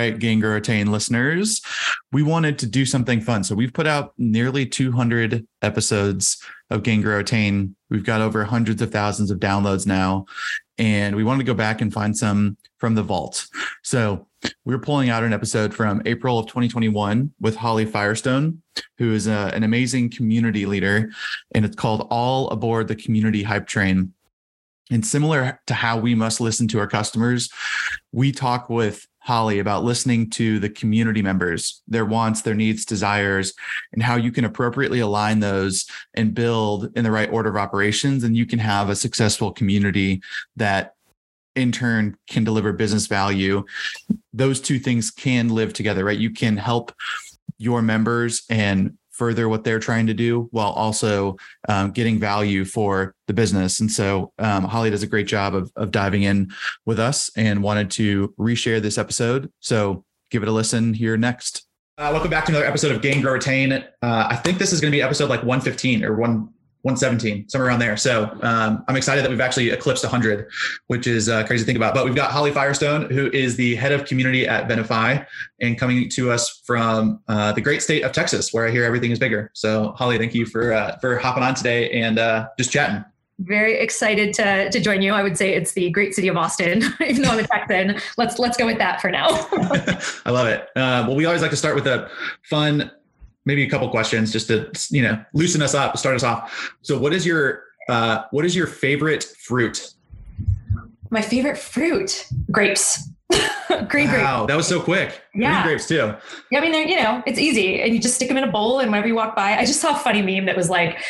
right, Gain Grow Retain listeners, we wanted to do something fun. So we've put out nearly 200 episodes of Gain Grow Retain. We've got over hundreds of thousands of downloads now. And we wanted to go back and find some from the vault. So we we're pulling out an episode from April of 2021 with Holly Firestone, who is a, an amazing community leader. And it's called All Aboard the Community Hype Train. And similar to how we must listen to our customers, we talk with Holly about listening to the community members, their wants, their needs, desires, and how you can appropriately align those and build in the right order of operations. And you can have a successful community that in turn can deliver business value. Those two things can live together, right? You can help your members and further what they're trying to do while also um, getting value for the business. And so um, Holly does a great job of, of diving in with us and wanted to reshare this episode. So give it a listen here next. Uh, welcome back to another episode of Gain Grow Retain. Uh, I think this is going to be episode like 115 or one 117, somewhere around there. So um, I'm excited that we've actually eclipsed 100, which is uh, crazy to think about. But we've got Holly Firestone, who is the head of community at Venafi, and coming to us from uh, the great state of Texas, where I hear everything is bigger. So Holly, thank you for uh, for hopping on today and uh, just chatting. Very excited to, to join you. I would say it's the great city of Austin, even though I'm a Texan. Let's let's go with that for now. I love it. Uh, well, we always like to start with a fun maybe a couple questions just to you know loosen us up, start us off. So, what is your uh, what is your favorite fruit? My favorite fruit, grapes. green wow, grapes. Wow, that was so quick. Yeah. Green grapes too. Yeah, I mean, they're, you know, it's easy and you just stick them in a bowl and whenever you walk by, I just saw a funny meme that was like,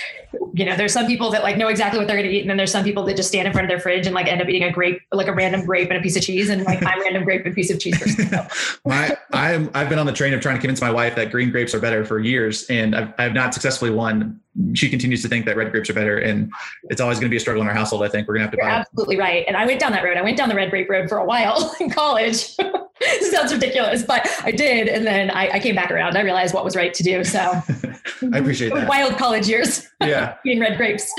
you know, there's some people that like know exactly what they're going to eat. And then there's some people that just stand in front of their fridge and like end up eating a grape, like a random grape and a piece of cheese. And like I'm random grape and piece of cheese. My, I'm, I've been on the train of trying to convince my wife that green grapes are better for years. And I've, I've not successfully won. She continues to think that red grapes are better. And it's always going to be a struggle in our household. I think we're going to have to You're buy absolutely it. right. And I went down that road. I went down the red grape road for a while in college. sounds ridiculous, but I did. And then I, I, came back around. I realized what was right to do. So I appreciate that. Wild college years. Yeah. Eating red grapes.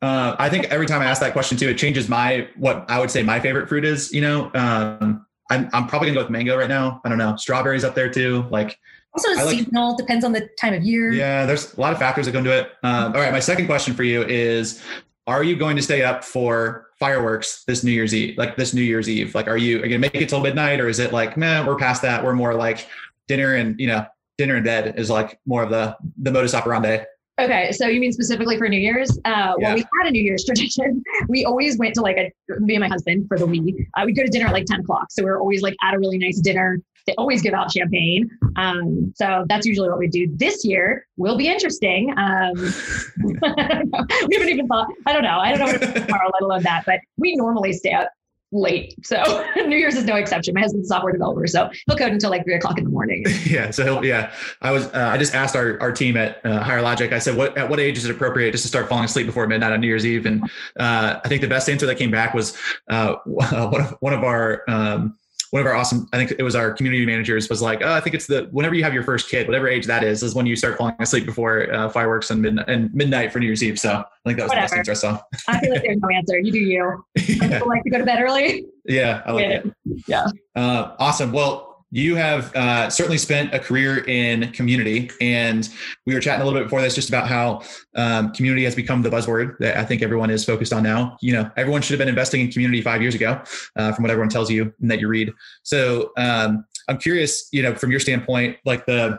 Uh, I think every time I ask that question too, it changes my, what I would say my favorite fruit is, you know, um, I'm, I'm probably gonna go with mango right now. I don't know. Strawberries up there too. Like also seasonal, depends on the time of year. Yeah. There's a lot of factors that go into it. Um, all right. My second question for you is, are you going to stay up for fireworks this New Year's Eve, like this New Year's Eve? Like, are you, are you gonna make it till midnight or is it like, man, we're past that. We're more like dinner and, you know, dinner in bed is like more of the, the modus operandi. Okay, so you mean specifically for New Year's? Uh, yeah. Well, we had a New Year's tradition. We always went to like a me and my husband for the week. Uh, we go to dinner at like ten o'clock, so we are always like at a really nice dinner. They always give out champagne, um, so that's usually what we do. This year will be interesting. Um, we haven't even thought. I don't know. I don't know what tomorrow, let alone that. But we normally stay up late. So New Year's is no exception. My husband's a software developer, so he'll code until like three o'clock in the morning. yeah. So he'll, yeah, I was, uh, I just asked our, our team at uh, Higher Logic, I said, what, at what age is it appropriate just to start falling asleep before midnight on New Year's Eve? And uh, I think the best answer that came back was uh, one of, one of our, um, one of our awesome, I think it was our community managers was like, oh, I think it's the, whenever you have your first kid, whatever age that is, is when you start falling asleep before uh, fireworks and midnight, and midnight for New Year's Eve. So I think that was Whatever. the best answer I saw. I feel like there's no answer. You do you. yeah. People like to go to bed early. Yeah. I like yeah. it. Yeah. Uh, awesome. Well, you have uh, certainly spent a career in community and we were chatting a little bit before this just about how um, community has become the buzzword that i think everyone is focused on now you know everyone should have been investing in community five years ago uh, from what everyone tells you and that you read so um, i'm curious you know from your standpoint like the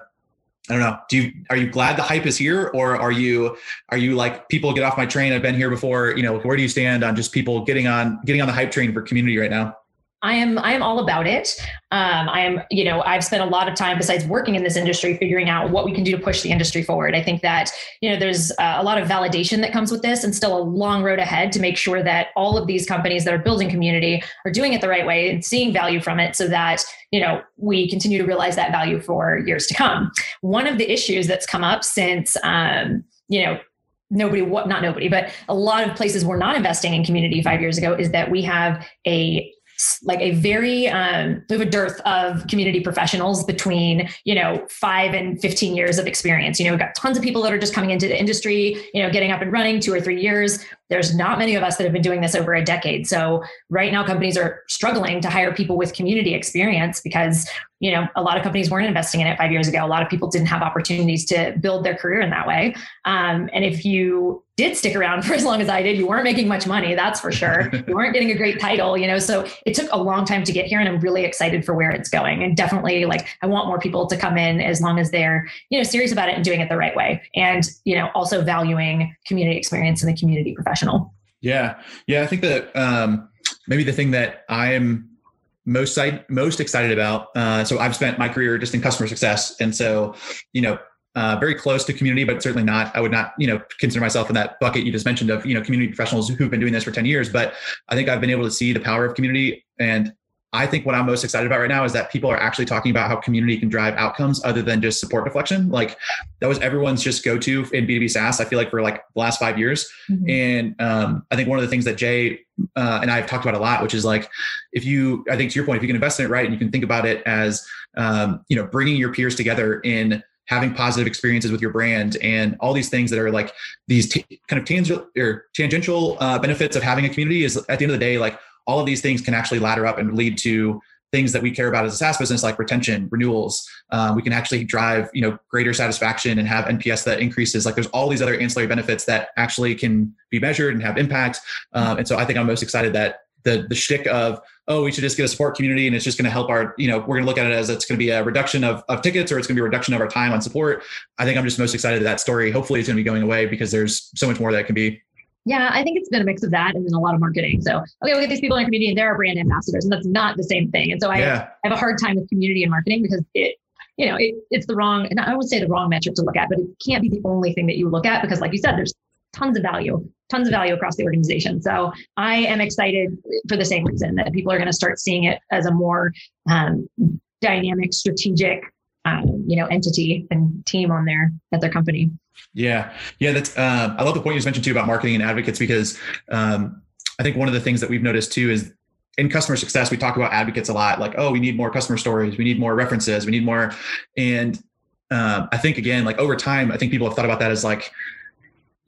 I don't know. Do you are you glad the hype is here, or are you are you like people get off my train? I've been here before. You know, where do you stand on just people getting on getting on the hype train for community right now? I am I am all about it. Um, I am, you know, I've spent a lot of time besides working in this industry figuring out what we can do to push the industry forward. I think that, you know, there's uh, a lot of validation that comes with this and still a long road ahead to make sure that all of these companies that are building community are doing it the right way and seeing value from it so that, you know, we continue to realize that value for years to come. One of the issues that's come up since um, you know, nobody what not nobody but a lot of places were not investing in community five years ago is that we have a like a very um, we have a dearth of community professionals between you know five and 15 years of experience. You know we've got tons of people that are just coming into the industry you know getting up and running two or three years. There's not many of us that have been doing this over a decade. So right now companies are struggling to hire people with community experience because you know a lot of companies weren't investing in it five years ago. A lot of people didn't have opportunities to build their career in that way. Um, and if you did stick around for as long as i did. You weren't making much money that's for sure. You weren't getting a great title you know so it took a long time to get here and i'm really excited for where it's going. And definitely like i want more people to come in as long as they're you know serious about it and doing it the right way. And you know also valuing community experience and the community professional. Yeah. Yeah i think that um, maybe the thing that i am most most excited about. Uh, so I've spent my career just in customer success, and so you know, uh, very close to community, but certainly not. I would not you know consider myself in that bucket you just mentioned of you know community professionals who've been doing this for ten years. But I think I've been able to see the power of community and I think what I'm most excited about right now is that people are actually talking about how community can drive outcomes other than just support deflection. Like that was everyone's just go to in B2B SaaS, I feel like for like the last five years. Mm-hmm. And um, I think one of the things that Jay uh, and I've talked about a lot, which is like, if you, I think to your point, if you can invest in it right and you can think about it as, um, you know, bringing your peers together in having positive experiences with your brand and all these things that are like these t- kind of tangential or tangential uh, benefits of having a community is at the end of the day, like all of these things can actually ladder up and lead to things that we care about as a SaaS business, like retention, renewals. Uh, we can actually drive, you know, greater satisfaction and have NPS that increases. Like there's all these other ancillary benefits that actually can be measured and have impact. Um, and so I think I'm most excited that the the shtick of oh we should just get a support community and it's just going to help our you know we're going to look at it as it's going to be a reduction of, of tickets or it's going to be a reduction of our time on support. I think I'm just most excited that that story hopefully is going to be going away because there's so much more that can be. Yeah, I think it's been a mix of that and then a lot of marketing. So, okay, we get these people in our community and they're our brand ambassadors, and that's not the same thing. And so I, yeah. I have a hard time with community and marketing because it, you know, it, it's the wrong, and I would say the wrong metric to look at, but it can't be the only thing that you look at because, like you said, there's tons of value, tons of value across the organization. So I am excited for the same reason that people are going to start seeing it as a more um, dynamic, strategic, um, you know, entity and team on their at their company. Yeah, yeah, that's. Uh, I love the point you just mentioned too about marketing and advocates because um, I think one of the things that we've noticed too is in customer success we talk about advocates a lot. Like, oh, we need more customer stories, we need more references, we need more. And uh, I think again, like over time, I think people have thought about that as like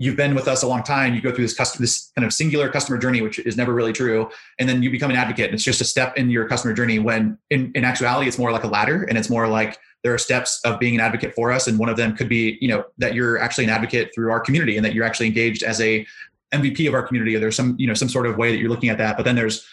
you've been with us a long time you go through this customer this kind of singular customer journey which is never really true and then you become an advocate it's just a step in your customer journey when in, in actuality it's more like a ladder and it's more like there are steps of being an advocate for us and one of them could be you know that you're actually an advocate through our community and that you're actually engaged as a mvp of our community or there's some you know some sort of way that you're looking at that but then there's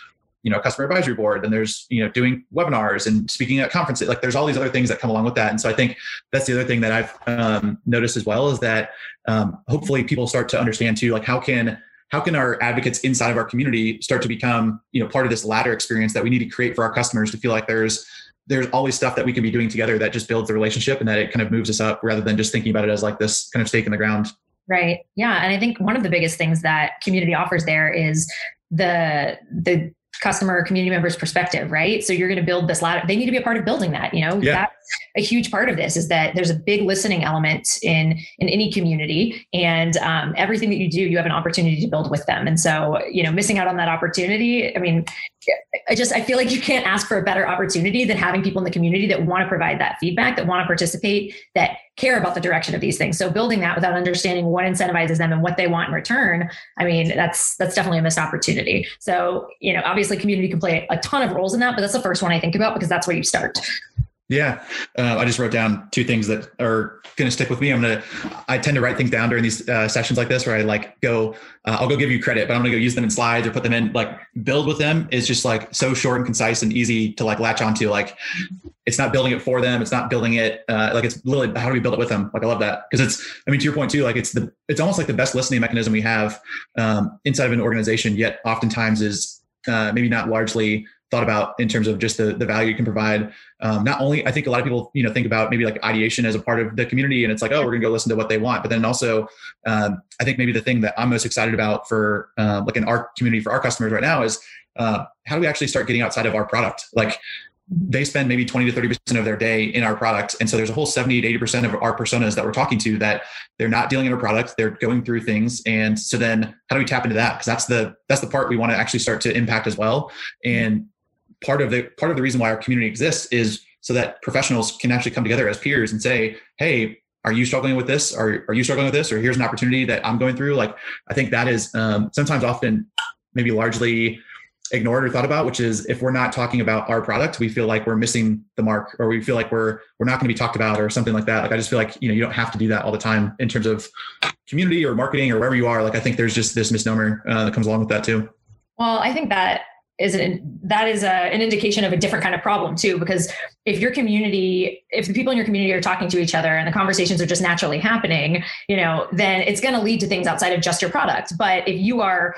you know customer advisory board and there's you know doing webinars and speaking at conferences like there's all these other things that come along with that and so i think that's the other thing that i've um, noticed as well is that um, hopefully people start to understand too like how can how can our advocates inside of our community start to become you know part of this ladder experience that we need to create for our customers to feel like there's there's always stuff that we can be doing together that just builds the relationship and that it kind of moves us up rather than just thinking about it as like this kind of stake in the ground. Right. Yeah. And I think one of the biggest things that community offers there is the the customer community members perspective right so you're going to build this ladder they need to be a part of building that you know yeah. that's a huge part of this is that there's a big listening element in in any community and um, everything that you do you have an opportunity to build with them and so you know missing out on that opportunity i mean i just i feel like you can't ask for a better opportunity than having people in the community that want to provide that feedback that want to participate that care about the direction of these things. So building that without understanding what incentivizes them and what they want in return, I mean, that's that's definitely a missed opportunity. So, you know, obviously community can play a ton of roles in that, but that's the first one I think about because that's where you start. Yeah, uh, I just wrote down two things that are going to stick with me. I'm gonna, I tend to write things down during these uh, sessions like this, where I like go, uh, I'll go give you credit, but I'm gonna go use them in slides or put them in. Like build with them is just like so short and concise and easy to like latch onto. Like it's not building it for them. It's not building it uh, like it's literally how do we build it with them? Like I love that because it's. I mean, to your point too, like it's the it's almost like the best listening mechanism we have um, inside of an organization. Yet oftentimes is uh, maybe not largely thought about in terms of just the, the value you can provide. Um, not only, I think a lot of people, you know, think about maybe like ideation as a part of the community and it's like, oh, we're gonna go listen to what they want. But then also, um, I think maybe the thing that I'm most excited about for uh, like in our community for our customers right now is uh, how do we actually start getting outside of our product? Like they spend maybe 20 to 30% of their day in our product. And so there's a whole 70 to 80% of our personas that we're talking to that they're not dealing in our product. They're going through things. And so then how do we tap into that? Because that's the, that's the part we want to actually start to impact as well. And part of the part of the reason why our community exists is so that professionals can actually come together as peers and say, hey, are you struggling with this? Are, are you struggling with this? Or here's an opportunity that I'm going through. Like, I think that is um, sometimes often maybe largely ignored or thought about, which is if we're not talking about our product, we feel like we're missing the mark or we feel like we're, we're not going to be talked about or something like that. Like, I just feel like, you know, you don't have to do that all the time in terms of community or marketing or wherever you are. Like, I think there's just this misnomer uh, that comes along with that too. Well, I think that is an that is a, an indication of a different kind of problem too because if your community if the people in your community are talking to each other and the conversations are just naturally happening you know then it's going to lead to things outside of just your product but if you are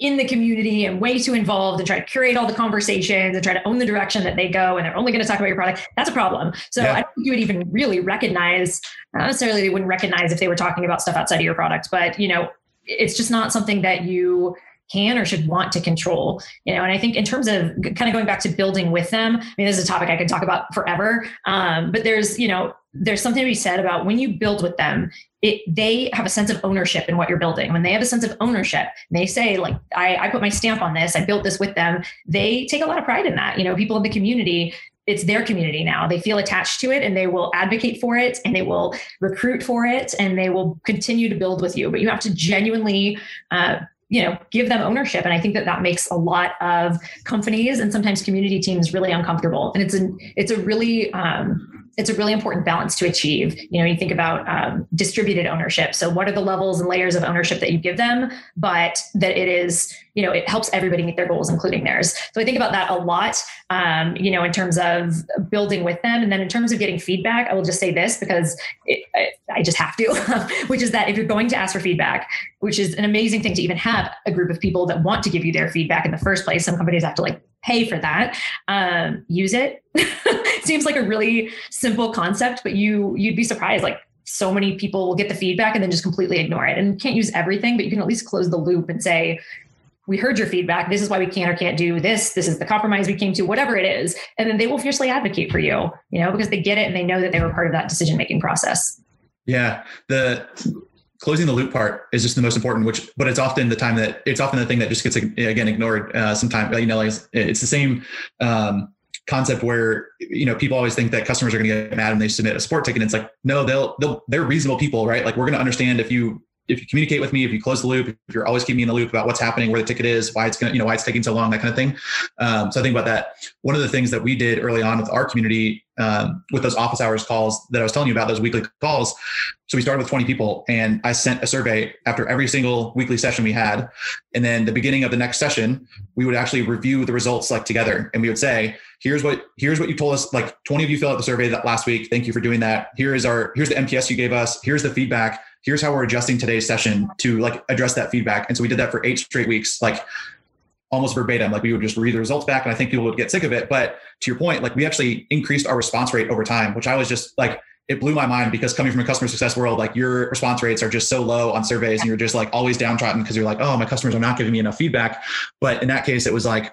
in the community and way too involved and try to curate all the conversations and try to own the direction that they go and they're only going to talk about your product that's a problem so yeah. i don't think you would even really recognize not necessarily they wouldn't recognize if they were talking about stuff outside of your product but you know it's just not something that you can or should want to control you know and i think in terms of kind of going back to building with them i mean this is a topic i could talk about forever um, but there's you know there's something to be said about when you build with them it, they have a sense of ownership in what you're building when they have a sense of ownership they say like I, I put my stamp on this i built this with them they take a lot of pride in that you know people in the community it's their community now. They feel attached to it and they will advocate for it and they will recruit for it and they will continue to build with you. But you have to genuinely uh, you know give them ownership. And i think that that makes a lot of companies and sometimes community teams really uncomfortable. And it's a it's a really um, it's a really important balance to achieve. You know, you think about um, distributed ownership. So, what are the levels and layers of ownership that you give them, but that it is, you know, it helps everybody meet their goals, including theirs. So, I think about that a lot, um, you know, in terms of building with them. And then in terms of getting feedback, I will just say this because it, I, I just have to, which is that if you're going to ask for feedback, which is an amazing thing to even have a group of people that want to give you their feedback in the first place, some companies have to like pay for that. Um, use it. Seems like a really simple concept but you you'd be surprised like so many people will get the feedback and then just completely ignore it. And can't use everything but you can at least close the loop and say we heard your feedback. This is why we can or can't do this. This is the compromise we came to whatever it is. And then they will fiercely advocate for you you know because they get it and they know that they were part of that decision making process. Yeah. The closing the loop part is just the most important which but it's often the time that it's often the thing that just gets again ignored uh, sometimes you know like it's the same um, concept where you know people always think that customers are going to get mad when they submit a support ticket. And it's like no they'll they'll they're reasonable people right? Like we're going to understand if you if you communicate with me, if you close the loop, if you're always keeping me in the loop about what's happening, where the ticket is, why it's going to, you know, why it's taking so long, that kind of thing. Um, so I think about that. One of the things that we did early on with our community, um, with those office hours calls that I was telling you about, those weekly calls. So we started with 20 people and I sent a survey after every single weekly session we had. And then the beginning of the next session, we would actually review the results like together. And we would say, here's what, here's what you told us. Like 20 of you filled out the survey that last week. Thank you for doing that. Here is our, here's the NPS you gave us. Here's the feedback here's how we're adjusting today's session to like address that feedback. And so we did that for eight straight weeks, like almost verbatim. Like we would just read the results back, and I think people would get sick of it. But to your point, like we actually increased our response rate over time, which I was just like it blew my mind because coming from a customer success world, like your response rates are just so low on surveys and you're just like always downtrodden because you're like, oh, my customers are not giving me enough feedback. But in that case, it was like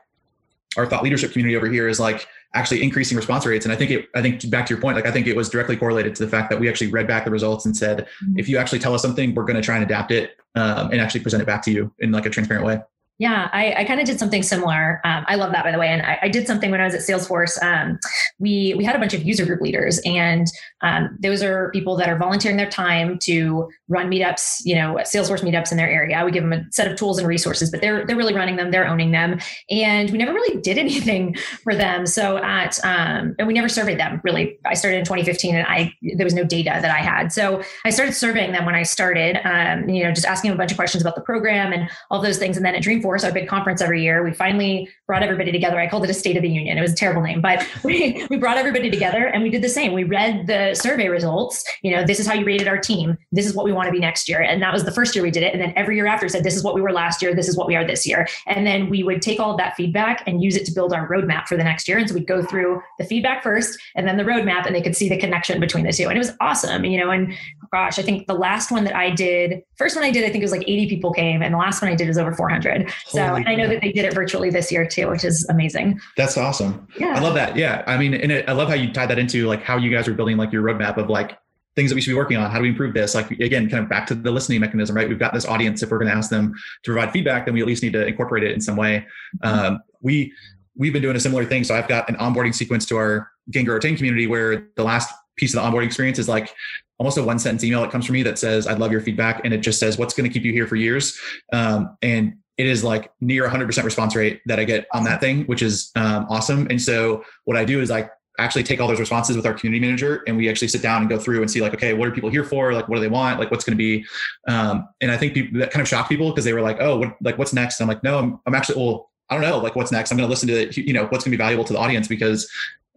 our thought leadership community over here is like actually increasing response rates. And I think it, I think back to your point, like I think it was directly correlated to the fact that we actually read back the results and said, mm-hmm. if you actually tell us something, we're going to try and adapt it um, and actually present it back to you in like a transparent way. Yeah, I, I kind of did something similar. Um, I love that, by the way. And I, I, did something when I was at Salesforce. Um, we we had a bunch of user group leaders, and um, those are people that are volunteering their time to run meetups. You know, Salesforce meetups in their area. We give them a set of tools and resources, but they're they're really running them. They're owning them, and we never really did anything for them. So at um, and we never surveyed them. Really, I started in 2015, and I there was no data that I had. So I started surveying them when I started. Um, you know, just asking them a bunch of questions about the program and all those things, and then at Dreamforce Our big conference every year, we finally brought everybody together. I called it a State of the Union. It was a terrible name, but we, we brought everybody together and we did the same. We read the survey results. You know, this is how you rated our team. This is what we want to be next year. And that was the first year we did it. And then every year after said, this is what we were last year. This is what we are this year. And then we would take all of that feedback and use it to build our roadmap for the next year. And so we'd go through the feedback first and then the roadmap and they could see the connection between the two. And it was awesome, you know, and gosh, I think the last one that I did, first one I did, I think it was like 80 people came and the last one I did was over 400. So and I know that they did it virtually this year too, which is amazing. That's awesome. Yeah. I love that. Yeah. I mean, and it, I love how you tied that into like how you guys are building like your roadmap of like things that we should be working on. How do we improve this? Like again, kind of back to the listening mechanism, right? We've got this audience. If we're going to ask them to provide feedback, then we at least need to incorporate it in some way. Mm-hmm. Um, we we've been doing a similar thing. So I've got an onboarding sequence to our Grow Retain community where the last piece of the onboarding experience is like almost a one sentence email that comes from me that says, I'd love your feedback. And it just says, what's going to keep you here for years? Um, and it is like near 100% response rate that I get on that thing, which is um, awesome. And so what I do is I actually take all those responses with our community manager and we actually sit down and go through and see like, okay, what are people here for? Like, what do they want? Like, what's going to be? Um, and I think people, that kind of shocked people because they were like, oh, what, like what's next? And I'm like, no, I'm, I'm actually, well, I don't know, like what's next. I'm going to listen to, you know, what's going to be valuable to the audience because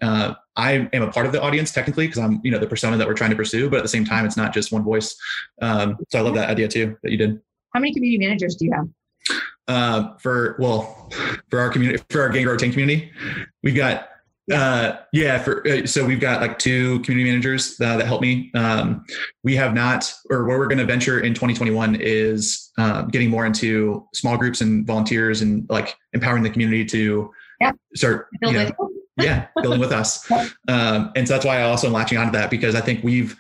uh, I am a part of the audience technically because I'm, you know, the persona that we're trying to pursue, but at the same time, it's not just one voice. Um, so I love that idea too that you did. How many community managers do you have? Uh, for well, for our community, for our Gain Grow Retain community, we've got uh, yeah, for uh, so we've got like two community managers uh, that help me. Um, we have not, or where we're going to venture in 2021 is uh, getting more into small groups and volunteers and like empowering the community to yeah. start, you know, yeah, building with us. Um, and so that's why I also am latching onto that because I think we've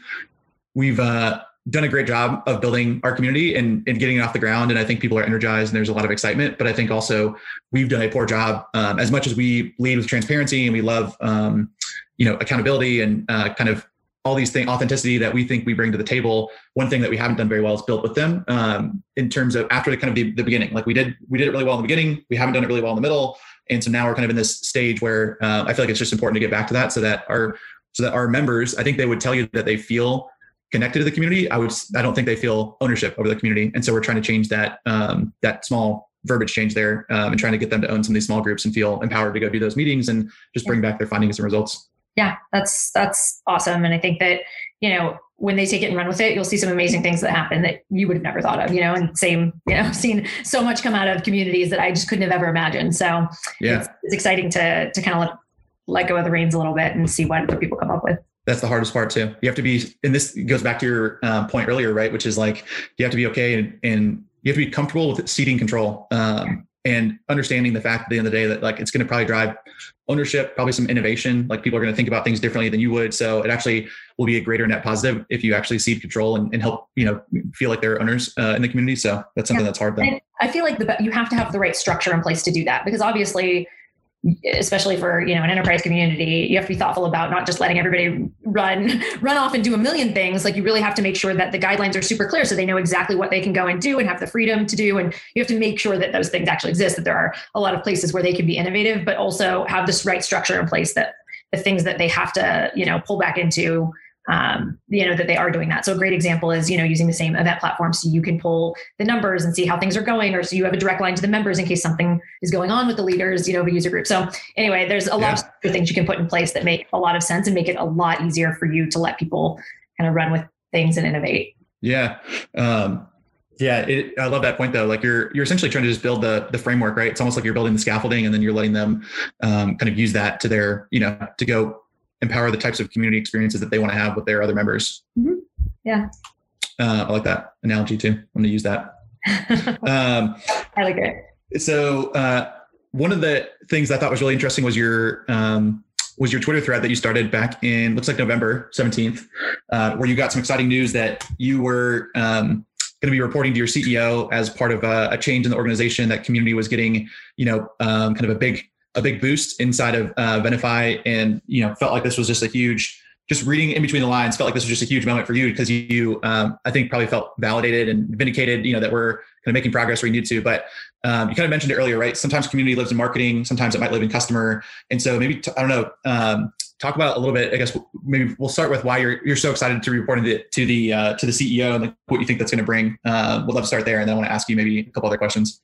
we've uh, done a great job of building our community and, and getting it off the ground. And I think people are energized and there's a lot of excitement. But I think also we've done a poor job um, as much as we lead with transparency and we love, um, you know, accountability and uh, kind of all these things, authenticity that we think we bring to the table. One thing that we haven't done very well is built with them um, in terms of after the kind of the, the, beginning. Like we did, we did it really well in the beginning. We haven't done it really well in the middle, and so now we're kind of in this stage where uh, I feel like it's just important to get back to that so that our so that our members, I think they would tell you that they feel connected to the community, I would I don't think they feel ownership over the community, and so we're trying to change that um, that small verbiage change there um, and trying to get them to own some of these small groups and feel empowered to go do those meetings and just bring back their findings and results. Yeah, that's that's awesome, and I think that you know when they take it and run with it, you'll see some amazing things that happen that you would have never thought of, you know, and same, you know, seen so much come out of communities that I just couldn't have ever imagined. So yeah, it's, it's exciting to, to kind of let, let go of the reins a little bit and see what people come up with that's the hardest part too. You have to be, and this goes back to your uh, point earlier, right? Which is like you have to be okay and, and you have to be comfortable with ceding control um, and understanding the fact at the end of the day that like it's going to probably drive ownership, probably some innovation. Like people are going to think about things differently than you would. So it actually will be a greater net positive if you actually cede control and, and help you know feel like they're owners uh, in the community. So that's something yeah. that's hard. Though. I feel like the you have to have the right structure in place to do that because obviously especially for you know an enterprise community you have to be thoughtful about not just letting everybody run run off and do a million things. Like you really have to make sure that the guidelines are super clear so they know exactly what they can go and do and have the freedom to do. And you have to make sure that those things actually exist that there are a lot of places where they can be innovative but also have this right structure in place that the things that they have to you know pull back into um, you know that they are doing that. So a great example is you know using the same event platform so you can pull the numbers and see how things are going, or so you have a direct line to the members in case something is going on with the leaders, you know, of a user group. So anyway, there's a lot yeah. of things you can put in place that make a lot of sense and make it a lot easier for you to let people kind of run with things and innovate. Yeah. Um, yeah, it, I love that point though. Like you're you're essentially trying to just build the the framework, right? It's almost like you're building the scaffolding, and then you're letting them um, kind of use that to their, you know, to go empower the types of community experiences that they want to have with their other members. Mm-hmm. Yeah. Uh, I like that analogy too. I'm going to use that. um, I like it. So uh, one of the things I thought was really interesting was your um, was your Twitter thread that you started back in looks like November 17th, uh, where you got some exciting news that you were um, going to be reporting to your CEO as part of a, a, change in the organization. That community was getting, you know, um, kind of a big a big boost inside of uh, Venafi, and you know felt like this was just a huge. Just reading in between the lines, felt like this was just a huge moment for you because you, um, I think, probably felt validated and vindicated. You know that we're kind of making progress where you need to. But um, you kind of mentioned it earlier, right? Sometimes community lives in marketing, sometimes it might live in customer, and so maybe I don't know. Um, talk about a little bit. I guess maybe we'll start with why you're you're so excited to report to, to the uh, to the CEO and like what you think that's going to bring. Uh, we'll love to start there, and then I want to ask you maybe a couple other questions.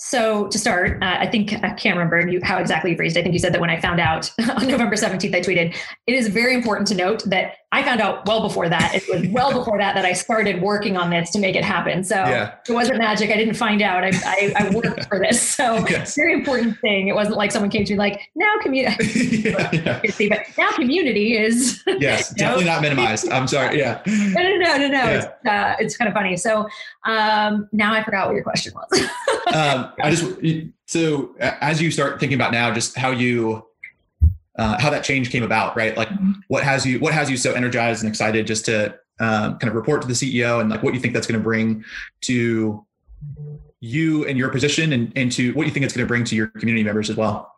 So to start, uh, I think I can't remember you, how exactly you phrased. I think you said that when I found out on November seventeenth, I tweeted. It is very important to note that I found out well before that. It was well before that that I started working on this to make it happen. So yeah. it wasn't magic. I didn't find out. I, I, I worked for this. So yes. very important thing. It wasn't like someone came to me like now community. yeah, yeah. but now community is yes, definitely know? not minimized. I'm sorry. Yeah. No, no, no, no, no. Yeah. It's, uh, it's kind of funny. So um, now I forgot what your question was. um, I just so as you start thinking about now, just how you uh, how that change came about, right? Like mm-hmm. what has you what has you so energized and excited just to um, kind of report to the CEO and like what you think that's going to bring to you and your position and, and to what you think it's going to bring to your community members as well.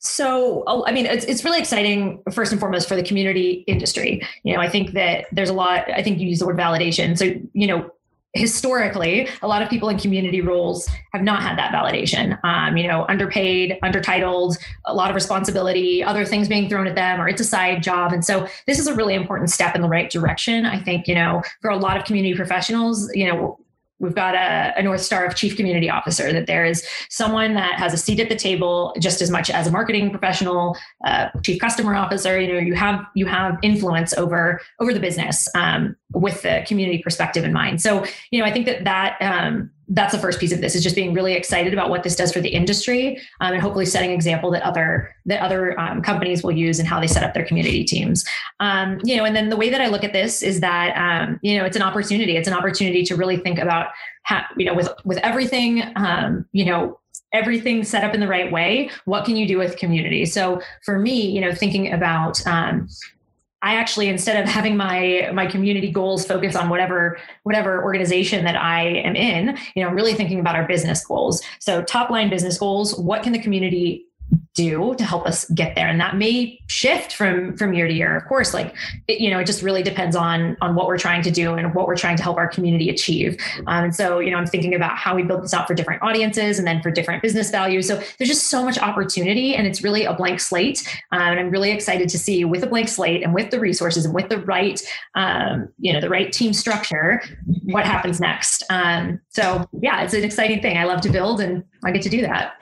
So, oh, I mean, it's, it's really exciting, first and foremost, for the community industry. You know, I think that there's a lot, I think you use the word validation. So, you know, historically, a lot of people in community roles have not had that validation. Um, you know, underpaid, undertitled, a lot of responsibility, other things being thrown at them, or it's a side job. And so, this is a really important step in the right direction. I think, you know, for a lot of community professionals, you know, we've got a, a, north star of chief community officer that there is someone that has a seat at the table just as much as a marketing professional uh, chief customer officer you know you have you have influence over over the business um, with the community perspective in mind. So you know i think that that um, that's the first piece of this is just being really excited about what this does for the industry um, and hopefully setting an example that other that other um, companies will use and how they set up their community teams. Um, you know and then the way that i look at this is that um, you know it's an opportunity. It's an opportunity to really think about how you know with with everything um, you know everything set up in the right way what can you do with community? So for me you know thinking about um, I actually instead of having my my community goals focus on whatever whatever organization that I am in, you know, I'm really thinking about our business goals. So top line business goals, what can the community do to help us get there. And that may shift from from year to year. Of course like it, you know it just really depends on on what we're trying to do and what we're trying to help our community achieve. Um, and so you know i'm thinking about how we build this out for different audiences and then for different business values. So there's just so much opportunity and it's really a blank slate. Um, and i'm really excited to see with a blank slate and with the resources and with the right um, you know the right team structure what happens next. Um, so yeah it's an exciting thing. I love to build and i get to do that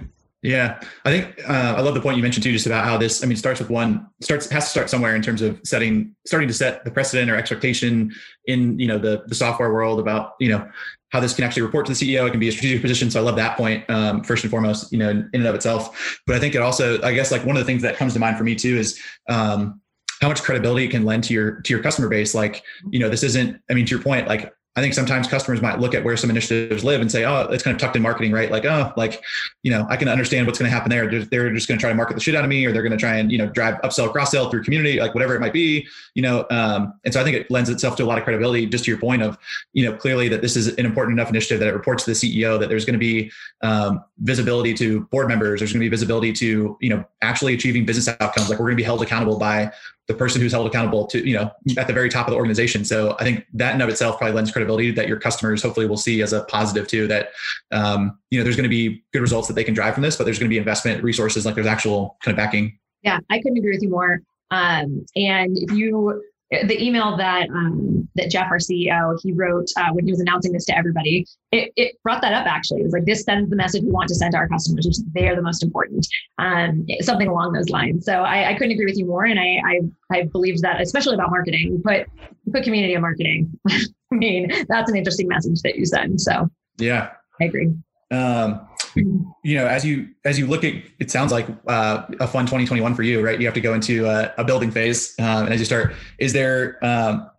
yeah, I think uh, I love the point you mentioned too, just about how this. I mean, starts with one starts has to start somewhere in terms of setting, starting to set the precedent or expectation in you know the the software world about you know how this can actually report to the CEO. It can be a strategic position. So I love that point um, first and foremost, you know, in and of itself. But I think it also, I guess, like one of the things that comes to mind for me too is um, how much credibility it can lend to your to your customer base. Like, you know, this isn't. I mean, to your point, like I think sometimes customers might look at where some initiatives live and say, oh, it's kind of tucked in marketing, right? Like, oh, like, you know, I can understand what's going to happen there. They're, they're just going to try to market the shit out of me, or they're going to try and, you know, drive upsell, cross sell through community, like whatever it might be, you know. Um, and so I think it lends itself to a lot of credibility, just to your point of, you know, clearly that this is an important enough initiative that it reports to the CEO that there's going to be um, visibility to board members. There's going to be visibility to, you know, actually achieving business outcomes. Like we're going to be held accountable by the person who's held accountable to, you know, at the very top of the organization. So I think that in of itself probably lends credibility that your customers hopefully will see as a positive too, that, um, you know, there's going to be good results that they can drive from this, but there's going to be investment resources, like there's actual kind of backing. Yeah, I couldn't agree with you more. Um, and if you the email that um, that Jeff, our CEO, he wrote uh, when he was announcing this to everybody, it, it, brought that up. Actually, it was like this sends the message we want to send to our customers, which they are the most important, um, something along those lines. So I, I, couldn't agree with you more, and I I, I believe that, especially about marketing, put put community in marketing. I mean, that's an interesting message that you send. So yeah, I agree. Um, you know, as you as you look at, it sounds like uh, a fun 2021 for you, right? You have to go into a, a building phase, um, and as you start, is there um,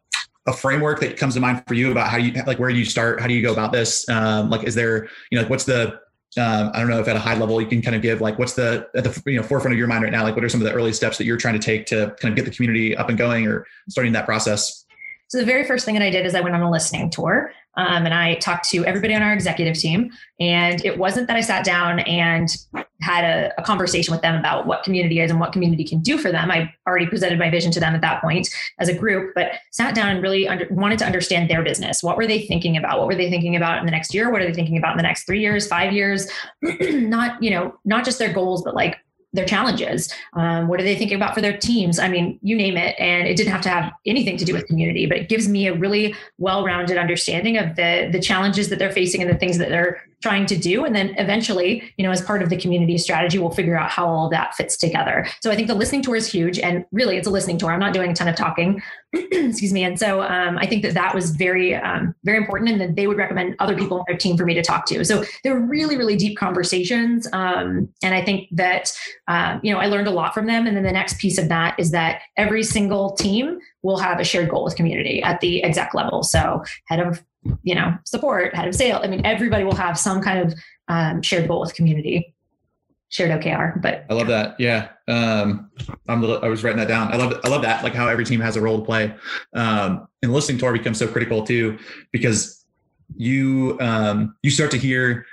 a framework that comes to mind for you about how you like where you start? How do you go about this? Um, like, is there you know like what's the um, I don't know if at a high level you can kind of give like what's the at the you know forefront of your mind right now? Like, what are some of the early steps that you're trying to take to kind of get the community up and going or starting that process? So the very first thing that I did is I went on a listening tour. Um, and I talked to everybody on our executive team. And it wasn't that I sat down and had a, a, conversation with them about what community is and what community can do for them. I already presented my vision to them at that point as a group, but sat down and really under, wanted to understand their business. What were they thinking about? What were they thinking about in the next year? What are they thinking about in the next three years, five years? not, you know, not just their goals, but like their challenges. Um, what are they thinking about for their teams? I mean, you name it. And it didn't have to have anything to do with community, but it gives me a really well-rounded understanding of the the challenges that they're facing and the things that they're trying to do. And then eventually, you know, as part of the community strategy, we'll figure out how all that fits together. So I think the listening tour is huge. And really, it's a listening tour. I'm not doing a ton of talking. Excuse me. And so um, I think that that was very, um, very important. And that they would recommend other people on their team for me to talk to. So they're really, really deep conversations. Um, and I think that, um, you know, I learned a lot from them. And then the next piece of that is that every single team will have a shared goal with community at the exec level. So head of you know, support, head of sale. I mean, everybody will have some kind of um, shared goal with community, shared OKR. But I love that. Yeah, um, I'm. I was writing that down. I love. I love that. Like how every team has a role to play, um, and listening tour becomes so critical too because you um, you start to hear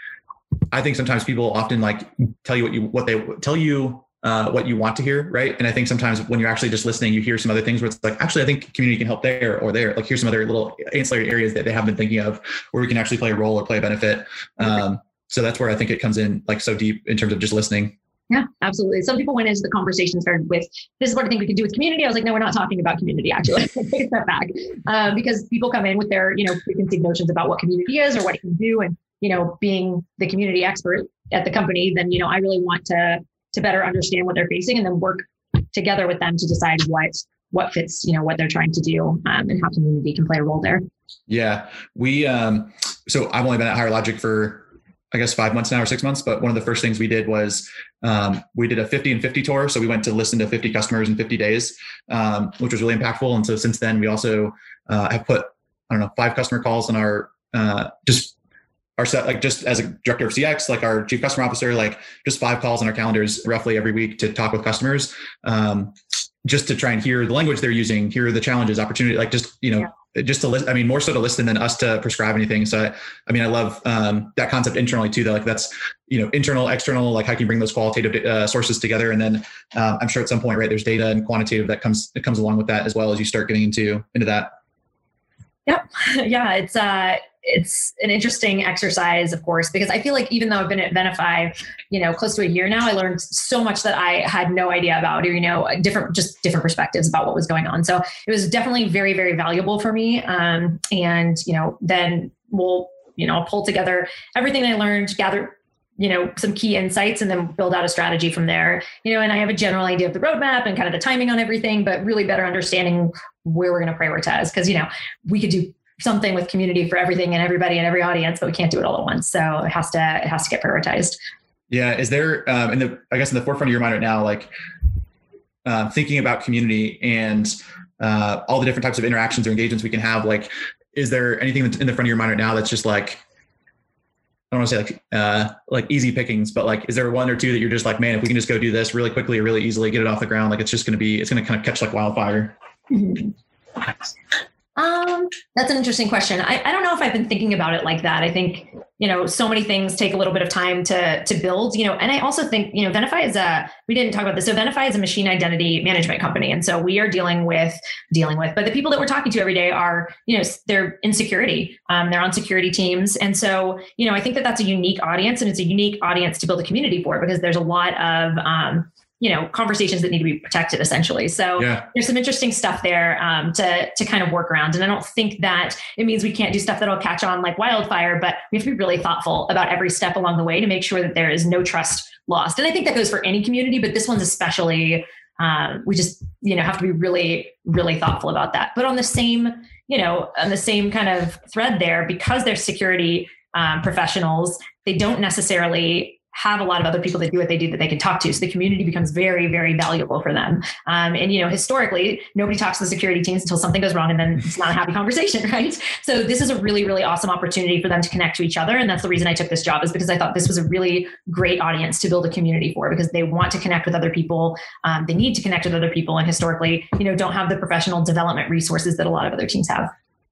I think sometimes people often like tell you what you what they tell you uh, what you want to hear, right? And I think sometimes when you're actually just listening, you hear some other things where it's like, actually, I think community can help there or there. Like here's some other little ancillary areas that they haven't been thinking of where we can actually play a role or play a benefit. Um, so that's where I think it comes in like so deep in terms of just listening. Yeah, absolutely. Some people went into the conversation started with, this is what I think we can do with community. I was like, no, we're not talking about community actually. Take a step back. Um, because people come in with their, you know, preconceived notions about what community is or what it can do. And, you know, being the community expert at the company, then, you know, I really want to, to better understand what they're facing and then work together with them to decide what, what fits, you know, what they're trying to do um, and how community can play a role there. Yeah. We, um, so I've only been at Higher Logic for I guess five months now or six months. But one of the first things we did was um, we did a 50 and 50 tour. So we went to listen to 50 customers in 50 days, um, which was really impactful. And so since then, we also uh, have put, I don't know, five customer calls on our uh, just our set, like just as a director of CX, like our chief customer officer, like just five calls on our calendars roughly every week to talk with customers. Um, just to try and hear the language they're using, hear the challenges, opportunity, like just, you know, yeah just to listen. I mean, more so to listen than us to prescribe anything. So, I, I mean, I love um, that concept internally too. That like that's you know internal, external. Like how can you bring those qualitative uh, sources together? And then um, I'm sure at some point, right, there's data and quantitative that comes that comes along with that as well as you start getting into into that. Yep. Yeah. It's uh it's an interesting exercise, of course, because I feel like even though I've been at Venafi, you know, close to a year now, I learned so much that I had no idea about, or you know, different just different perspectives about what was going on. So it was definitely very, very valuable for me. Um, and you know, then we'll you know pull together everything I learned, gather you know some key insights and then build out a strategy from there you know and i have a general idea of the roadmap and kind of the timing on everything but really better understanding where we're going to prioritize because you know we could do something with community for everything and everybody and every audience, but we can't do it all at once. So it has to it has to get prioritized. Yeah. Is there um, in the I guess in the forefront of your mind right now, like uh, thinking about community and uh, all the different types of interactions or engagements we can have? Like, is there anything in the front of your mind right now that's just like I don't want to say like uh, like easy pickings, but like, is there one or two that you're just like, man, if we can just go do this really quickly or really easily, get it off the ground, like it's just going to be, it's going to kind of catch like wildfire. Mm-hmm. Um, that's an interesting question. I, I don't know if I've been thinking about it like that. I think, you know, so many things take a little bit of time to to build, you know, and I also think, you know, Venafi is a we didn't talk about this. So Venafi is a machine identity management company. And so we are dealing with dealing with, but the people that we're talking to every day are, you know, they're in security. Um, they're on security teams. And so, you know, I think that that's a unique audience and it's a unique audience to build a community for because there's a lot of um, you know conversations that need to be protected essentially. So yeah. there's some interesting stuff there um, to to kind of work around. And i don't think that it means we can't do stuff that'll catch on like wildfire but we have to be really thoughtful about every step along the way to make sure that there is no trust lost. And i think that goes for any community but this one's especially um, we just you know have to be really really thoughtful about that. But on the same you know on the same kind of thread there because they're security um, professionals they don't necessarily have a lot of other people that do what they do that they can talk to. So the community becomes very, very valuable for them. Um, and, you know, historically, nobody talks to the security teams until something goes wrong and then it's not a happy conversation, right? So this is a really, really awesome opportunity for them to connect to each other. And that's the reason I took this job is because I thought this was a really great audience to build a community for because they want to connect with other people. Um, they need to connect with other people and historically, you know, don't have the professional development resources that a lot of other teams have.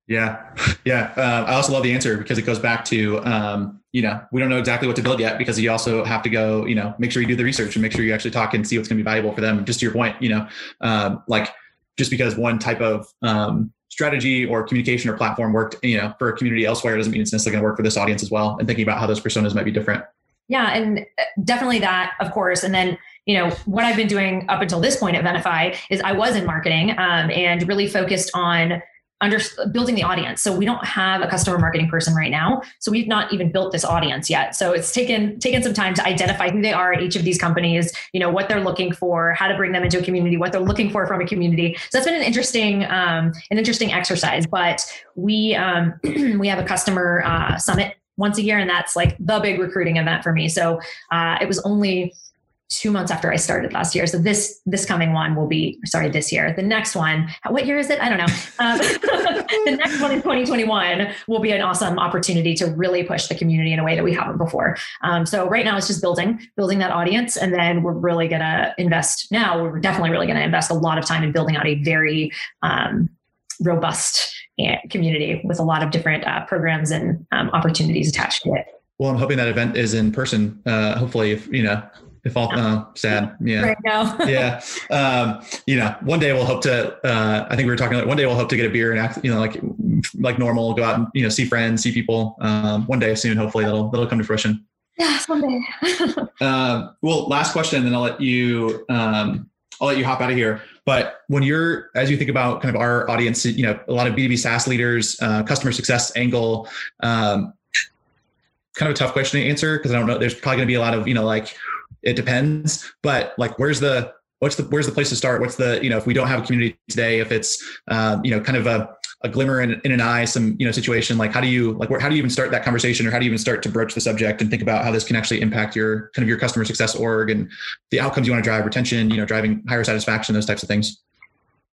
Yeah, yeah. Uh, I also love the answer because it goes back to um, you know we don't know exactly what to build yet because you also have to go you know make sure you do the research and make sure you actually talk and see what's going to be valuable for them. Just to your point, you know, um, like just because one type of um, strategy or communication or platform worked, you know, for a community elsewhere doesn't mean it's necessarily going to work for this audience as well. And thinking about how those personas might be different. Yeah, and uh, definitely that, of course. And then you know what I've been doing up until this point at Venafi is I was in marketing um, and really focused on under building the audience. So we don't have a customer marketing person right now. So we've not even built this audience yet. So it's taken taken some time to identify who they are at each of these companies, you know, what they're looking for, how to bring them into a community, what they're looking for from a community. So that's been an interesting um, an interesting exercise. But we um, we have a customer uh, summit once a year, and that's like the big recruiting event for me. So uh, it was only two months after I started last year. So this this coming one will be sorry this year. The next one, what year is it? I don't know. Um, the next one in 2021 will be an awesome opportunity to really push the community in a way that we haven't before. Um, so right now it's just building building that audience, and then we're really to invest. Now we're definitely really to invest a lot of time in building out a very um, robust eh, community with a lot of different uh, programs and um, opportunities attached to it. Well, I'm hoping that event is in person. Uh, hopefully, if you know, if all uh, sad, yeah, right now, yeah. Um, you know, one day we'll hope to. Uh, I think we were talking. Like one day we'll hope to get a beer and act, you know, like like normal, go out and you know see friends, see people. Um, one day soon, hopefully that'll that'll come to fruition. Yeah, someday. uh, well, last question, and then I'll let you. Um, I'll let you hop out of here. But when you're, as you think about kind of our audience, you know, a lot of B2B SaaS leaders, uh, customer success angle, um, kind of a tough question to answer because I don't know. There's probably going to be a lot of, you know, like it depends, but like, where's the, what's the, where's the place to start? What's the, you know, if we don't have a community today, if it's, um, you know, kind of a, a glimmer in, in an eye, some, you know, situation, like how do you, like, where, how do you even start that conversation or how do you even start to broach the subject and think about how this can actually impact your kind of your customer success org and the outcomes you want to drive retention, you know, driving higher satisfaction, those types of things?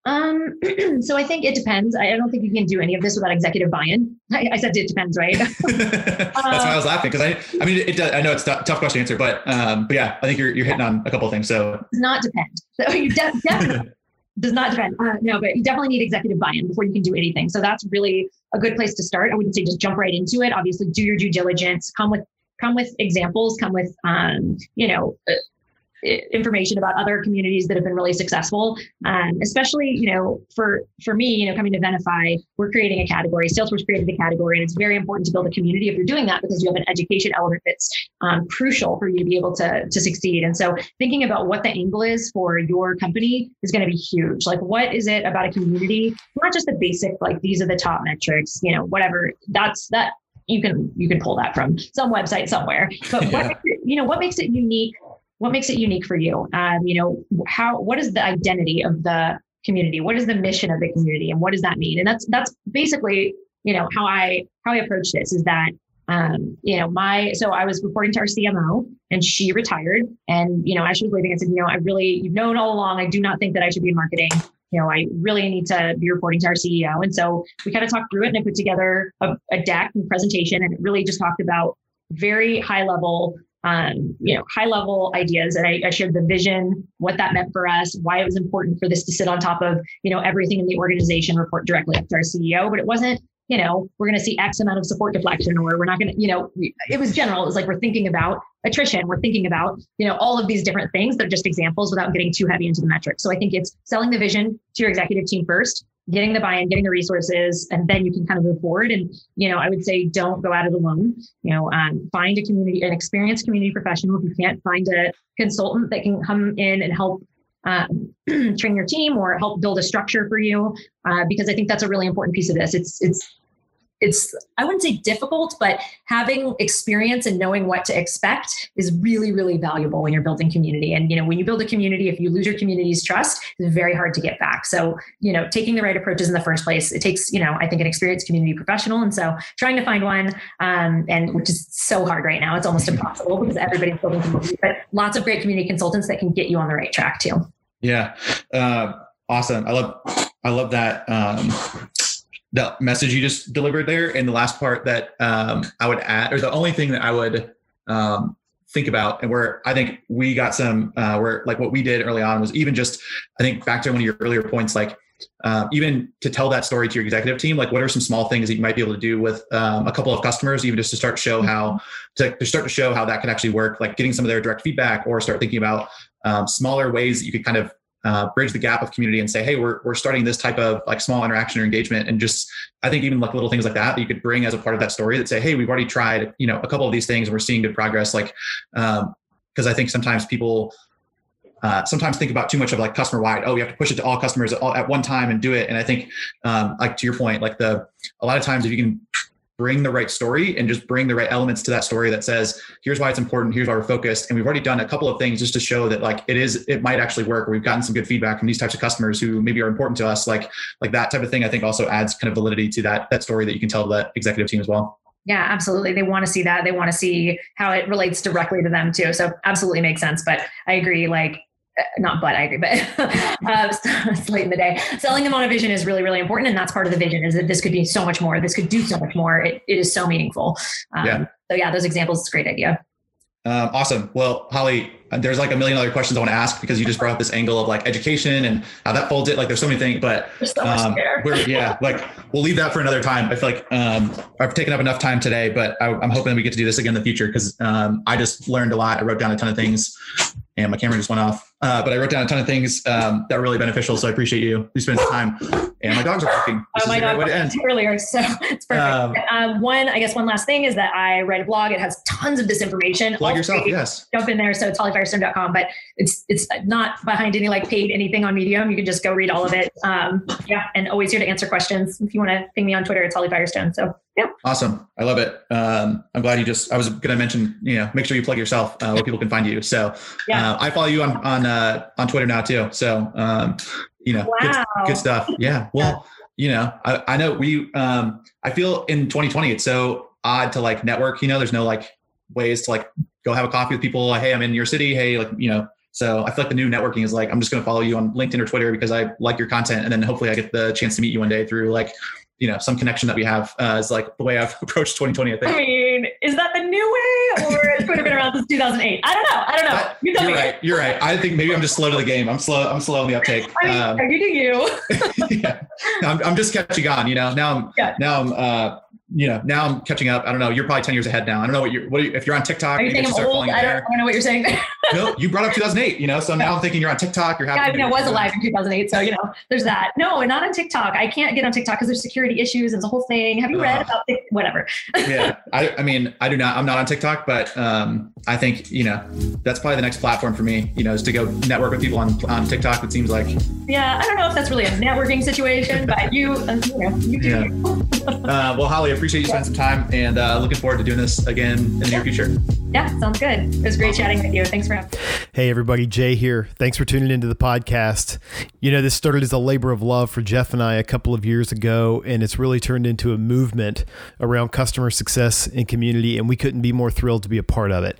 Um, so I think it depends. I, don't think you can do any of this without executive buy-in. I, I said it depends, right? That's why I was laughing because I, I mean, it does. I know it's a tough question to answer, but, um, but yeah, I think you're you're hitting on a couple of things. So does not depend. So you de- definitely does not depend. Uh, no, but you definitely need executive buy-in before you can do anything. So that's really a good place to start. I wouldn't say just jump right into it. Obviously, do your due diligence. Come with come with examples. Come with um, you know. Information about other communities that have been really successful. Um, especially, you know, for for me, you know, coming to Venafi, we're creating a category. Salesforce created a category, and it's very important to build a community if you're doing that because you have an education element that's um, crucial for you to be able to to succeed. And so, thinking about what the angle is for your company is going to be huge. Like, what is it about a community? Not just the basic, like these are the top metrics, you know, whatever. That's that you can you can pull that from some website somewhere. But yeah. what you know, what makes it unique what makes it unique for you? Um, you know how what is the identity of the community? What is the mission of the community and what does that mean? And that's that's basically you know how i how i approach this is that um, you know my so i was reporting to our cmo and she retired and you know as she was leaving i said you know i really you've known all along i do not think that i should be in marketing. You know i really need to be reporting to our ceo and so we kind of talked through it and i put together a, a deck and presentation and it really just talked about very high level um, you know, high level ideas. And I, I, shared the vision, what that meant for us, why it was important for this to sit on top of, you know, everything in the organization, report directly up to our CEO. But it wasn't, you know, we're going to see X amount of support deflection, or we're not going to, you know, it was general. It was like we're thinking about attrition, we're thinking about, you know, all of these different things. They're just examples without getting too heavy into the metrics. So I think it's selling the vision to your executive team first, getting the buy-in, getting the resources, and then you can kind of move forward. And you know, I would say don't go at it alone. You know, um, find a community, an experienced community professional. If you can't find a consultant that can come in and help um, train your team or help build a structure for you, uh, because I think that's a really important piece of this. It's it's it's i wouldn't say difficult but having experience and knowing what to expect is really really valuable when you're building community. And you know when you build a community if you lose your community's trust it's very hard to get back. So you know taking the right approaches in the first place it takes you know i think an experienced community professional. And so trying to find one um, and which is so hard right now it's almost impossible because everybody's building community but lots of great community consultants that can get you on the right track too. Yeah. Uh, awesome. I love i love that um, the message you just delivered there. And the last part that um, I would add, or the only thing that I would um, think about, and where I think we got some, uh, where like what we did early on was even just, I think back to one of your earlier points, like uh, even to tell that story to your executive team, like what are some small things that you might be able to do with um, a couple of customers, even just to start to show how to, to, start to show how that can actually work, like getting some of their direct feedback, or start thinking about um, smaller ways that you could kind of uh, bridge the gap of community and say, hey, we're, we're starting this type of like small interaction or engagement. And just, I think even like little things like that, that you could bring as a part of that story that say, hey, we've already tried, you know, a couple of these things and we're seeing good progress. Like, um, cause I think sometimes people, uh, sometimes think about too much of like customer wide. Oh, we have to push it to all customers at, all, at one time and do it. And I think, um, like to your point, like the a lot of times if you can bring the right story and just bring the right elements to that story that says here's why it's important here's why we're focused and we've already done a couple of things just to show that like it is it might actually work we've gotten some good feedback from these types of customers who maybe are important to us like like that type of thing i think also adds kind of validity to that that story that you can tell that executive team as well yeah, absolutely. They want to see that. They want to see how it relates directly to them too. So absolutely makes sense. But I agree. Like not but I agree, but uh, it's late in the day. Selling them on a vision is really, really important. And that's part of the vision is that this could be so much more. This could do so much more. It, it is so meaningful. Um, yeah. So yeah, those examples, it's a great idea. Um, awesome. Well, Holly, uh, there's like a million other questions I want to ask because you just brought up this angle of like education and how that folds it. Like there's so many things, but so um, we're, yeah, like we'll leave that for another time. I feel like um, I've taken up enough time today, but I, am hoping we get to do this again in the future because um, I just learned a lot. I wrote down a ton of things and my camera just went off. Uh, but I wrote down a ton of things um, that were really beneficial. So I appreciate you. You spent some time. And my dogs are barking. oh my god! Earlier, so it's perfect. Um, um, one, I guess, one last thing is that I write a blog. It has tons of disinformation. Blog yourself, yes. Jump in there. So it's hollyfirestone.com, but it's it's not behind any like paid anything on Medium. You can just go read all of it. Um, yeah, and always here to answer questions. If you want to ping me on Twitter, it's Holly Firestone. So yeah. Awesome. I love it. Um, I'm glad you just, I was going to mention, you know, make sure you plug yourself uh, where people can find you. So yeah. Uh, I follow you on, on, uh, on Twitter now too. So, um, you know, wow. good, good, stuff. Yeah. Well, you know, I, I know we, um, I feel in 2020, it's so odd to like network, you know, there's no like ways to like go have a coffee with people. Like, Hey, I'm in your city. Hey, like, you know, so I feel like the new networking is like, I'm just going to follow you on LinkedIn or Twitter because I like your content. And then hopefully I get the chance to meet you one day through like you know some connection that we have uh, is like the way I've approached 2020. I think. I mean, is that the new way, or has Twitter been around since 2008? I don't know. I don't know. You are right. You're right. I think maybe I'm just slow to the game. I'm slow. I'm slow on the uptake. I mean, um, you do you. yeah, I'm, I'm just catching on. You know, now I'm yeah. now I'm uh, you know, now I'm catching up. I don't know. You're probably 10 years ahead now. I don't know what you're, what are you, if you're on TikTok, are you saying I'm old? I don't, I don't, know what you're saying. no, you brought up 2008, you know, so now I'm thinking you're on TikTok. You're happy. Yeah, I mean, I was alive in 2008. So, you know, there's that. No, not on TikTok. I can't get on TikTok because there's security issues and the whole thing. Have you read uh, about it? Whatever. yeah. I, I mean, I do not, I'm not on TikTok, but um, I think, you know, that's probably the next platform for me, you know, is to go network with people on, on TikTok. It seems like. Yeah. I don't know if that's really a networking situation, but you, uh, you know, you do. Yeah. uh, well, Holly, I appreciate you spending some time and uh, looking forward to doing this again in the near future. Yeah, sounds good. It was great chatting with you. Thanks for having me. Hey, everybody. Jay here. Thanks for tuning into the podcast. You know, this started as a labor of love for Jeff and I a couple of years ago, and it's really turned into a movement around customer success and community, and we couldn't be more thrilled to be a part of it.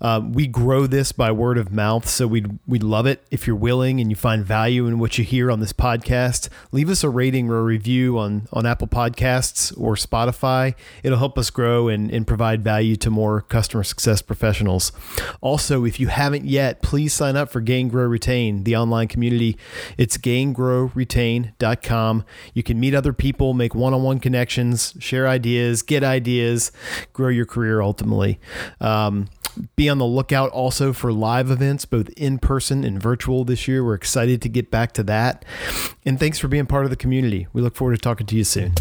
Um, we grow this by word of mouth, so we'd, we'd love it if you're willing and you find value in what you hear on this podcast. Leave us a rating or a review on, on Apple Podcasts or Spotify. It'll help us grow and, and provide value to more customer success success professionals. Also, if you haven't yet, please sign up for Gain Grow Retain, the online community. It's gaingrowretain.com. You can meet other people, make one on one connections, share ideas, get ideas, grow your career ultimately. Um, be on the lookout also for live events, both in person and virtual this year. We're excited to get back to that. And thanks for being part of the community. We look forward to talking to you soon.